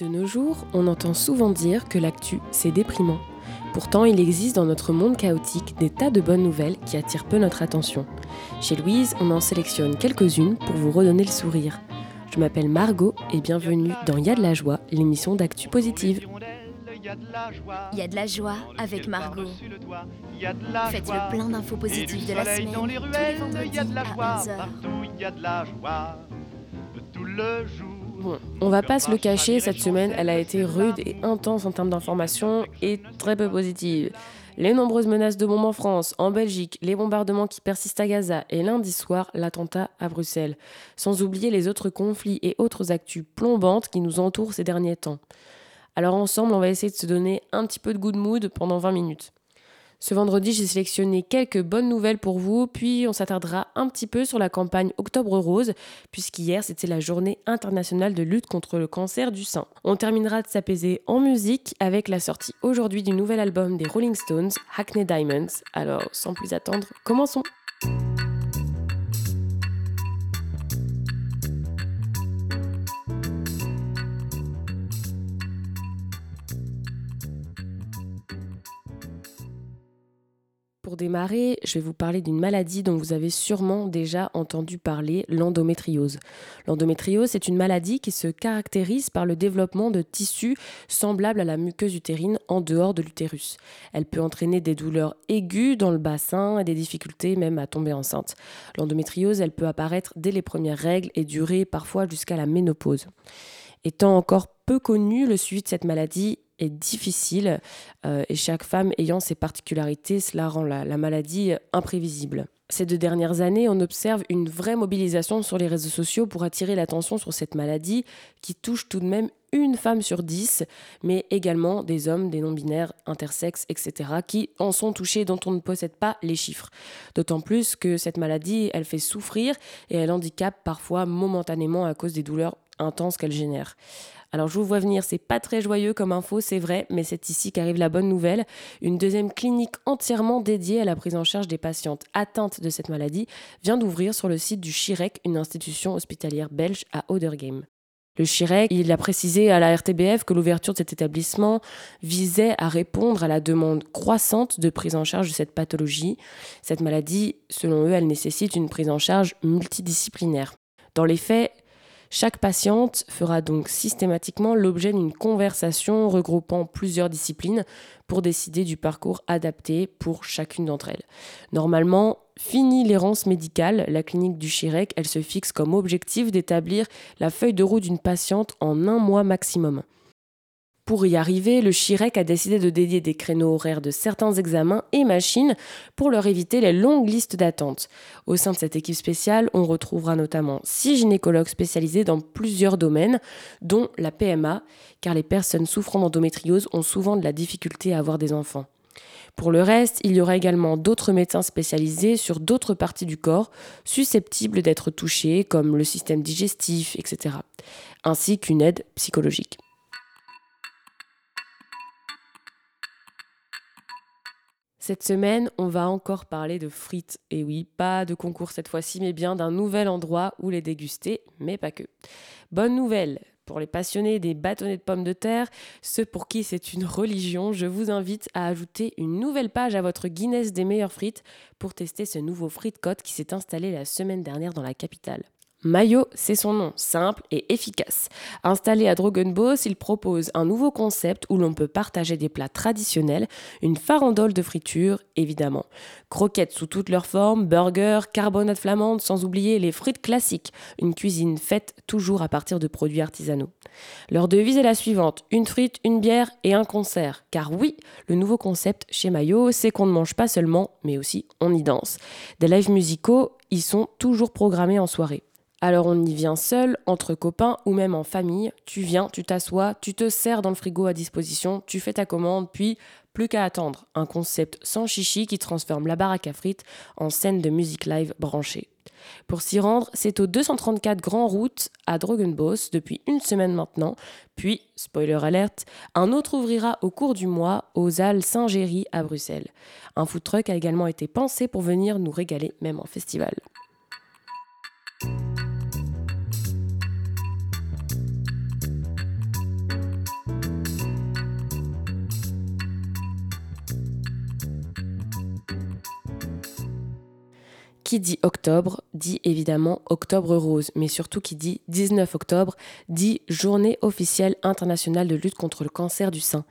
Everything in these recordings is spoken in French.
De nos jours, on entend souvent dire que l'actu, c'est déprimant. Pourtant, il existe dans notre monde chaotique des tas de bonnes nouvelles qui attirent peu notre attention. Chez Louise, on en sélectionne quelques-unes pour vous redonner le sourire. Je m'appelle Margot et bienvenue dans Y a de la joie, l'émission d'actu positive. Il y a de la joie avec Margot. Faites le plein d'infos positives de la semaine tous les vendredis à 11h. Il y a de la joie tout le jour. On va pas se le cacher, cette semaine, elle a été rude et intense en termes d'information et très peu positive. Les nombreuses menaces de bombes en France, en Belgique, les bombardements qui persistent à Gaza et lundi soir, l'attentat à Bruxelles. Sans oublier les autres conflits et autres actus plombantes qui nous entourent ces derniers temps. Alors ensemble, on va essayer de se donner un petit peu de good mood pendant 20 minutes. Ce vendredi, j'ai sélectionné quelques bonnes nouvelles pour vous, puis on s'attardera un petit peu sur la campagne Octobre Rose, puisqu'hier c'était la journée internationale de lutte contre le cancer du sein. On terminera de s'apaiser en musique avec la sortie aujourd'hui du nouvel album des Rolling Stones, Hackney Diamonds. Alors, sans plus attendre, commençons! Je vais vous parler d'une maladie dont vous avez sûrement déjà entendu parler, l'endométriose. L'endométriose, c'est une maladie qui se caractérise par le développement de tissus semblables à la muqueuse utérine en dehors de l'utérus. Elle peut entraîner des douleurs aiguës dans le bassin et des difficultés même à tomber enceinte. L'endométriose, elle peut apparaître dès les premières règles et durer parfois jusqu'à la ménopause. Étant encore peu connu, le suivi de cette maladie est difficile euh, et chaque femme ayant ses particularités, cela rend la, la maladie imprévisible. Ces deux dernières années, on observe une vraie mobilisation sur les réseaux sociaux pour attirer l'attention sur cette maladie qui touche tout de même une femme sur dix, mais également des hommes, des non-binaires, intersexes, etc., qui en sont touchés dont on ne possède pas les chiffres. D'autant plus que cette maladie, elle fait souffrir et elle handicape parfois momentanément à cause des douleurs intenses qu'elle génère. Alors je vous vois venir, c'est pas très joyeux comme info, c'est vrai, mais c'est ici qu'arrive la bonne nouvelle. Une deuxième clinique entièrement dédiée à la prise en charge des patientes atteintes de cette maladie vient d'ouvrir sur le site du CHIREC, une institution hospitalière belge à Odergame. Le CHIREC, il a précisé à la RTBF que l'ouverture de cet établissement visait à répondre à la demande croissante de prise en charge de cette pathologie. Cette maladie, selon eux, elle nécessite une prise en charge multidisciplinaire. Dans les faits, chaque patiente fera donc systématiquement l'objet d'une conversation regroupant plusieurs disciplines pour décider du parcours adapté pour chacune d'entre elles. Normalement, fini l'errance médicale, la clinique du Chirec, elle se fixe comme objectif d'établir la feuille de route d'une patiente en un mois maximum. Pour y arriver, le Chirec a décidé de dédier des créneaux horaires de certains examens et machines pour leur éviter les longues listes d'attente. Au sein de cette équipe spéciale, on retrouvera notamment six gynécologues spécialisés dans plusieurs domaines, dont la PMA, car les personnes souffrant d'endométriose ont souvent de la difficulté à avoir des enfants. Pour le reste, il y aura également d'autres médecins spécialisés sur d'autres parties du corps susceptibles d'être touchées, comme le système digestif, etc., ainsi qu'une aide psychologique. Cette semaine, on va encore parler de frites. Et oui, pas de concours cette fois-ci, mais bien d'un nouvel endroit où les déguster, mais pas que. Bonne nouvelle pour les passionnés des bâtonnets de pommes de terre, ceux pour qui c'est une religion, je vous invite à ajouter une nouvelle page à votre Guinness des meilleures frites pour tester ce nouveau frite qui s'est installé la semaine dernière dans la capitale. Mayo, c'est son nom, simple et efficace. Installé à Drogenbos, il propose un nouveau concept où l'on peut partager des plats traditionnels, une farandole de friture, évidemment. Croquettes sous toutes leurs formes, burgers, carbonate flamande, sans oublier les frites classiques, une cuisine faite toujours à partir de produits artisanaux. Leur devise est la suivante, une frite, une bière et un concert. Car oui, le nouveau concept chez Mayo, c'est qu'on ne mange pas seulement, mais aussi on y danse. Des lives musicaux y sont toujours programmés en soirée. Alors on y vient seul, entre copains ou même en famille. Tu viens, tu t'assois, tu te sers dans le frigo à disposition, tu fais ta commande, puis plus qu'à attendre. Un concept sans chichi qui transforme la baraque à frites en scène de musique live branchée. Pour s'y rendre, c'est au 234 Grand Route à Drogenbos depuis une semaine maintenant. Puis, spoiler alerte, un autre ouvrira au cours du mois aux Halles Saint-Géry à Bruxelles. Un food truck a également été pensé pour venir nous régaler même en festival. Qui dit octobre dit évidemment octobre rose, mais surtout qui dit 19 octobre dit journée officielle internationale de lutte contre le cancer du sein.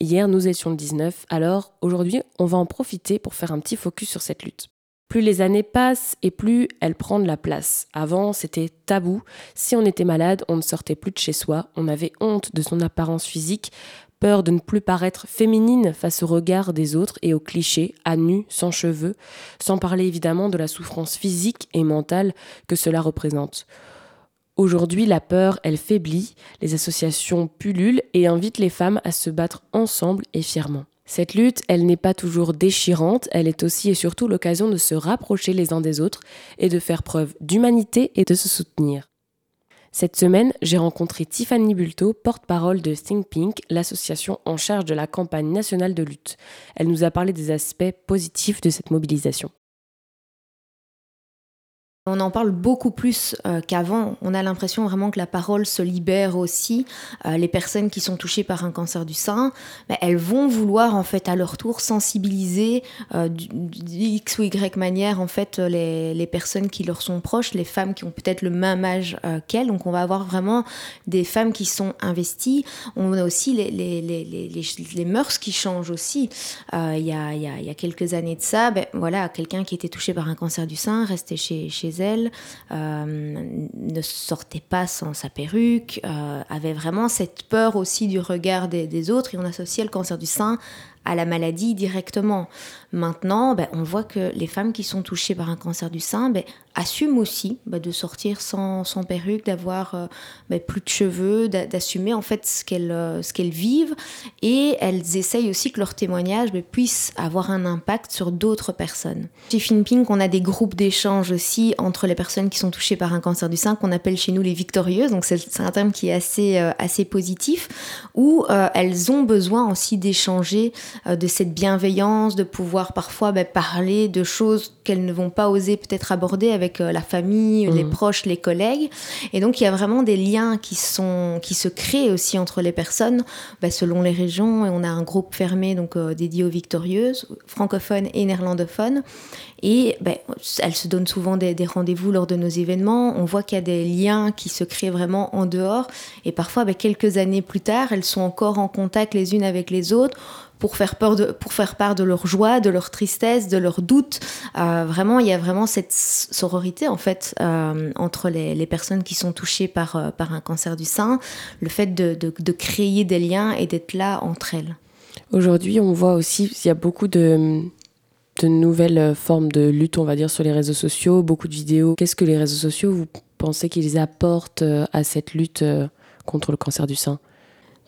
Hier nous étions le 19, alors aujourd'hui on va en profiter pour faire un petit focus sur cette lutte. Plus les années passent et plus elle prend de la place. Avant, c'était tabou. Si on était malade, on ne sortait plus de chez soi, on avait honte de son apparence physique, peur de ne plus paraître féminine face au regard des autres et aux clichés, à nu, sans cheveux, sans parler évidemment de la souffrance physique et mentale que cela représente. Aujourd'hui, la peur, elle faiblit, les associations pullulent et invitent les femmes à se battre ensemble et fièrement. Cette lutte, elle n'est pas toujours déchirante, elle est aussi et surtout l'occasion de se rapprocher les uns des autres et de faire preuve d'humanité et de se soutenir. Cette semaine, j'ai rencontré Tiffany Bulto, porte-parole de Think Pink, l'association en charge de la campagne nationale de lutte. Elle nous a parlé des aspects positifs de cette mobilisation. On en parle beaucoup plus euh, qu'avant. On a l'impression vraiment que la parole se libère aussi. Euh, les personnes qui sont touchées par un cancer du sein, elles vont vouloir en fait à leur tour sensibiliser euh, x ou y manière en fait les, les, personnes qui leur sont proches, les femmes qui ont peut-être le même âge qu'elles. Donc on va avoir vraiment des femmes qui sont investies. On a aussi les, les, mœurs qui changent aussi. Il y, a, quelques années de ça, ben, voilà, quelqu'un qui était touché par un cancer du sein restait chez, chez elle, euh, ne sortait pas sans sa perruque, euh, avait vraiment cette peur aussi du regard des, autres et on associait le cancer du sein à la maladie directement. Maintenant, ben, on voit que les femmes qui sont touchées par un cancer du sein ben, assument aussi ben, de sortir sans, sans perruque, d'avoir euh, ben, plus de cheveux, d'assumer en fait ce qu'elles euh, qu'elles vivent et elles essayent aussi que leur témoignage ben, puisse avoir un impact sur d'autres personnes. Chez FinPink, on a des groupes d'échange aussi entre les personnes qui sont touchées par un cancer du sein qu'on appelle chez nous les victorieuses, donc c'est un terme qui est assez, euh, assez positif, où elles ont besoin aussi d'échanger de cette bienveillance, de pouvoir parfois bah, parler de choses qu'elles ne vont pas oser peut-être aborder avec euh, la famille, les mmh. proches, les collègues. Et donc il y a vraiment des liens qui, sont, qui se créent aussi entre les personnes bah, selon les régions. Et on a un groupe fermé donc euh, dédié aux victorieuses, francophones et néerlandophones. Et bah, elles se donnent souvent des, des rendez-vous lors de nos événements. On voit qu'il y a des liens qui se créent vraiment en dehors. Et parfois, quelques années plus tard, elles sont encore en contact les unes avec les autres pour faire, peur de, pour faire part de leur joie, de leur tristesse, de leurs doutes. Euh, vraiment, il y a vraiment cette sororité en fait euh, entre les, personnes qui sont touchées par, euh, par un cancer du sein, le fait de, de, de créer des liens et d'être là entre elles. Aujourd'hui, on voit aussi qu'il y a beaucoup de, de nouvelles formes de lutte, on va dire, sur les réseaux sociaux, beaucoup de vidéos. Qu'est-ce que les réseaux sociaux, vous pensez qu'ils apportent à cette lutte contre le cancer du sein?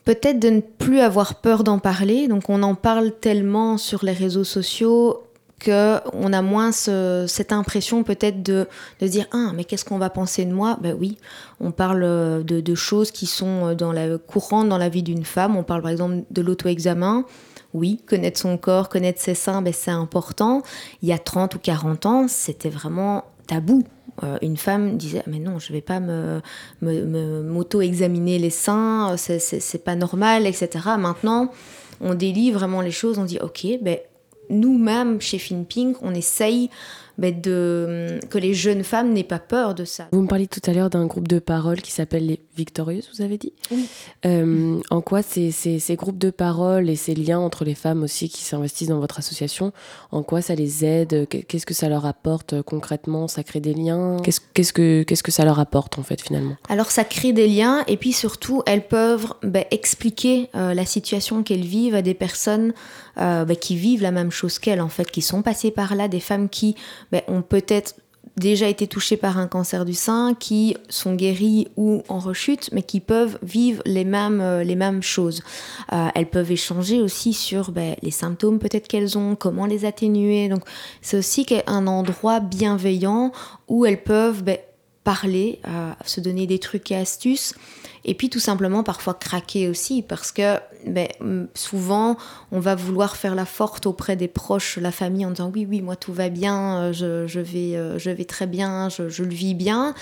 Peut-être de ne plus avoir peur d'en parler. Donc on en parle tellement sur les réseaux sociaux que on a moins cette impression peut-être de, de dire ah mais qu'est-ce qu'on va penser de moi? Ben oui on parle de, de, choses qui sont dans la courantes dans la vie d'une femme. On parle par exemple de l'auto-examen. Oui connaître son corps connaître ses seins ben c'est important. Il y a 30 ou 40 ans c'était vraiment tabou. euh, une femme disait mais non je vais pas me m'auto-examiner les seins c'est pas normal etc maintenant on délie vraiment les choses on dit ok ben nous-mêmes chez FinPink on essaye de, que les jeunes femmes n'aient pas peur de ça. Vous me parliez tout à l'heure d'un groupe de parole qui s'appelle les Victorieuses, vous avez dit Oui. Euh, en quoi ces, ces, ces, groupes de parole et ces liens entre les femmes aussi qui s'investissent dans votre association, en quoi ça les aide? Qu'est-ce que ça leur apporte euh, concrètement? Ça crée des liens? Qu'est-ce que, qu'est-ce que ça leur apporte en fait finalement? Alors ça crée des liens et puis surtout elles peuvent ben, expliquer euh, la situation qu'elles vivent à des personnes euh, ben, qui vivent la même chose qu'elles en fait, qui sont passées par là, des femmes qui ben, ont peut-être déjà été touchées par un cancer du sein, qui sont guéries ou en rechute, mais qui peuvent vivre les mêmes, euh, les mêmes choses. Euh, elles peuvent échanger aussi sur ben, les symptômes peut-être qu'elles ont, comment les atténuer. Donc c'est aussi un endroit bienveillant où elles peuvent ben, parler, euh, se donner des trucs et astuces. Et puis tout simplement parfois craquer aussi parce que ben, souvent on va vouloir faire la forte auprès des proches, la famille en disant oui oui moi tout va bien, euh, je, vais, euh, je vais très bien, je, le vis bien.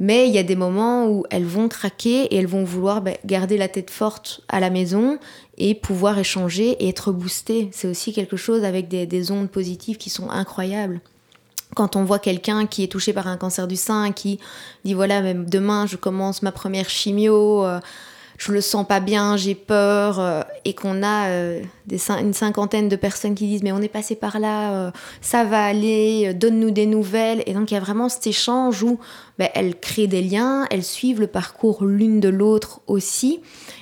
Mais il y a des moments où elles vont craquer et elles vont vouloir ben, garder la tête forte à la maison et pouvoir échanger et être boostées. C'est aussi quelque chose avec des ondes positives qui sont incroyables quand on voit quelqu'un qui est touché par un cancer du sein, qui dit voilà, même demain je commence ma première chimio, euh, je le sens pas bien, j'ai peur, euh, et qu'on a euh, une cinquantaine de personnes qui disent mais on est passé par là, ça va aller, donne-nous des nouvelles. Et donc il y a vraiment cet échange où ben, elles créent des liens, elles suivent le parcours l'une de l'autre aussi.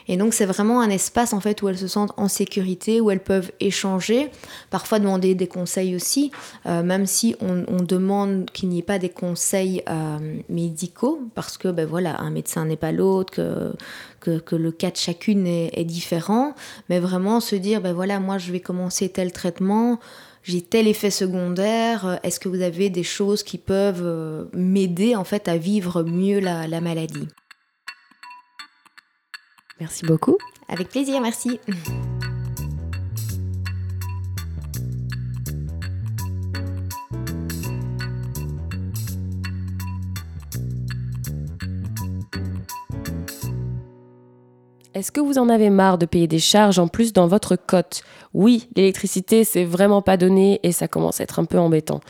Et donc c'est vraiment un espace en fait où elles se sentent en sécurité, où elles peuvent échanger, parfois demander des conseils aussi, euh, même si on, demande qu'il n'y ait pas des conseils euh, médicaux, parce que ben voilà, un médecin n'est pas l'autre, que, que, le cas de chacune est, est, différent, mais vraiment se dire ben voilà, moi je vais commencer tel traitement j'ai tel effet secondaire, est-ce que vous avez des choses qui peuvent euh, m'aider en fait à vivre mieux la maladie? Merci beaucoup. Avec plaisir, merci. Est-ce que vous en avez marre de payer des charges en plus dans votre cote? Oui, l'électricité, c'est vraiment pas donné et ça commence à être un peu embêtant.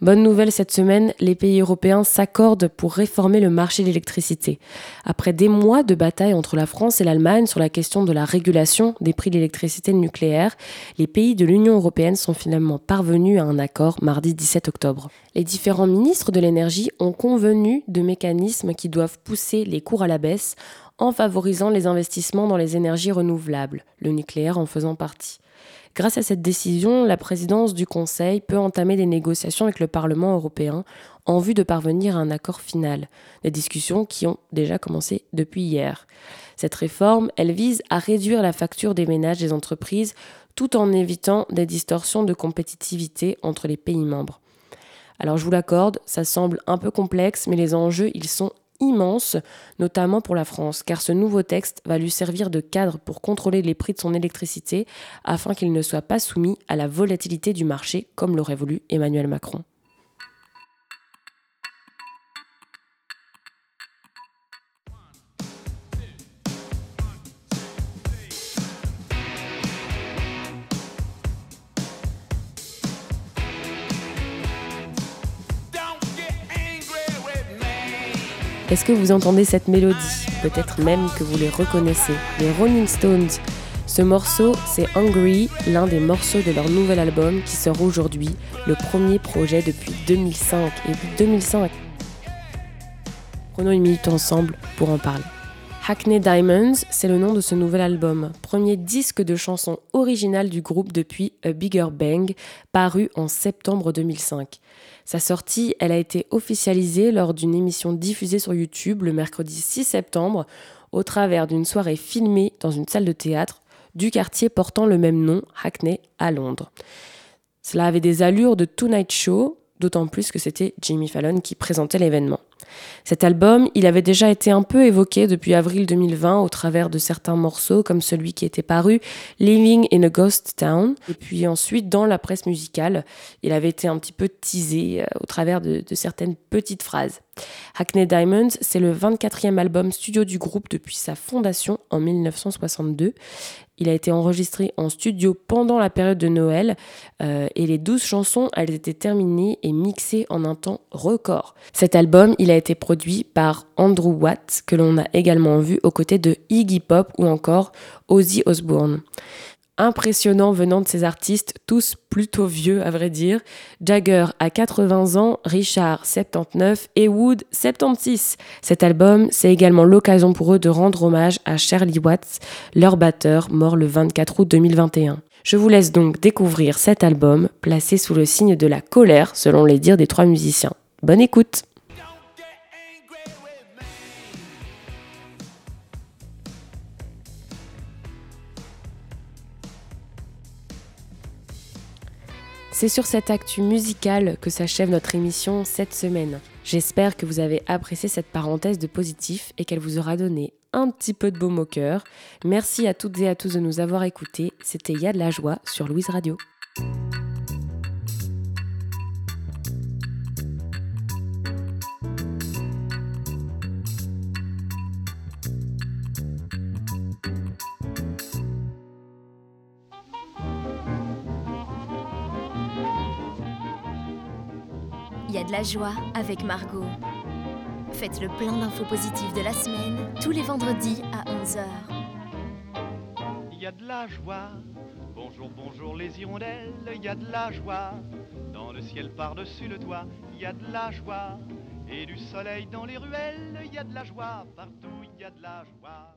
Bonne nouvelle cette semaine, les pays européens s'accordent pour réformer le marché de l'électricité. Après des mois de bataille entre la France et l'Allemagne sur la question de la régulation des prix de l'électricité nucléaire, les pays de l'Union européenne sont finalement parvenus à un accord mardi 17 octobre. Les différents ministres de l'énergie ont convenu de mécanismes qui doivent pousser les cours à la baisse en favorisant les investissements dans les énergies renouvelables, le nucléaire en faisant partie. Grâce à cette décision, la présidence du Conseil peut entamer des négociations avec le Parlement européen en vue de parvenir à un accord final, des discussions qui ont déjà commencé depuis hier. Cette réforme, elle vise à réduire la facture des ménages des entreprises tout en évitant des distorsions de compétitivité entre les pays membres. Alors je vous l'accorde, ça semble un peu complexe, mais les enjeux, ils sont immense, notamment pour la France, car ce nouveau texte va lui servir de cadre pour contrôler les prix de son électricité afin qu'il ne soit pas soumis à la volatilité du marché comme l'aurait voulu Emmanuel Macron. Est-ce que vous entendez cette mélodie Peut-être même que vous les reconnaissez. Les Rolling Stones. Ce morceau, c'est Hungry, l'un des morceaux de leur nouvel album qui sort aujourd'hui, le premier projet depuis 2005. Et depuis 2005. Prenons une minute ensemble pour en parler. Hackney Diamonds, c'est le nom de ce nouvel album, premier disque de chansons originales du groupe depuis A Bigger Bang, paru en septembre 2005. Sa sortie, elle a été officialisée lors d'une émission diffusée sur YouTube le mercredi 6 septembre au travers d'une soirée filmée dans une salle de théâtre du quartier portant le même nom, Hackney, à Londres. Cela avait des allures de Tonight Show, d'autant plus que c'était Jimmy Fallon qui présentait l'événement. Cet album, il avait déjà été un peu évoqué depuis avril 2020 au travers de certains morceaux comme celui qui était paru Living in a Ghost Town. Et puis ensuite, dans la presse musicale, il avait été un petit peu teasé euh, au travers de, de certaines petites phrases. Hackney Diamonds, c'est le 24e album studio du groupe depuis sa fondation en 1962 il a été enregistré en studio pendant la période de Noël euh, et les 12 chansons, elles étaient terminées et mixées en un temps record. Cet album, il a été produit par Andrew Watt, que l'on a également vu aux côtés de Iggy Pop ou encore Ozzy Osbourne impressionnant venant de ces artistes, tous plutôt vieux à vrai dire. Jagger a 80 ans, Richard 79 et Wood 76. Cet album, c'est également l'occasion pour eux de rendre hommage à Charlie Watts, leur batteur mort le 24 août 2021. Je vous laisse donc découvrir cet album, placé sous le signe de la colère selon les dires des trois musiciens. Bonne écoute C'est sur cette actu musicale que s'achève notre émission cette semaine. J'espère que vous avez apprécié cette parenthèse de positif et qu'elle vous aura donné un petit peu de baume au cœur. Merci à toutes et à tous de nous avoir écoutés. C'était Y'a de la joie sur Louise Radio. Il y a de la joie avec Margot. Faites le plein d'infos positives de la semaine tous les vendredis à 11h. Il y a de la joie. Bonjour, bonjour les hirondelles, il y a de la joie. Dans le ciel par-dessus le toit, il y a de la joie. Et du soleil dans les ruelles, il y a de la joie. Partout, il y a de la joie.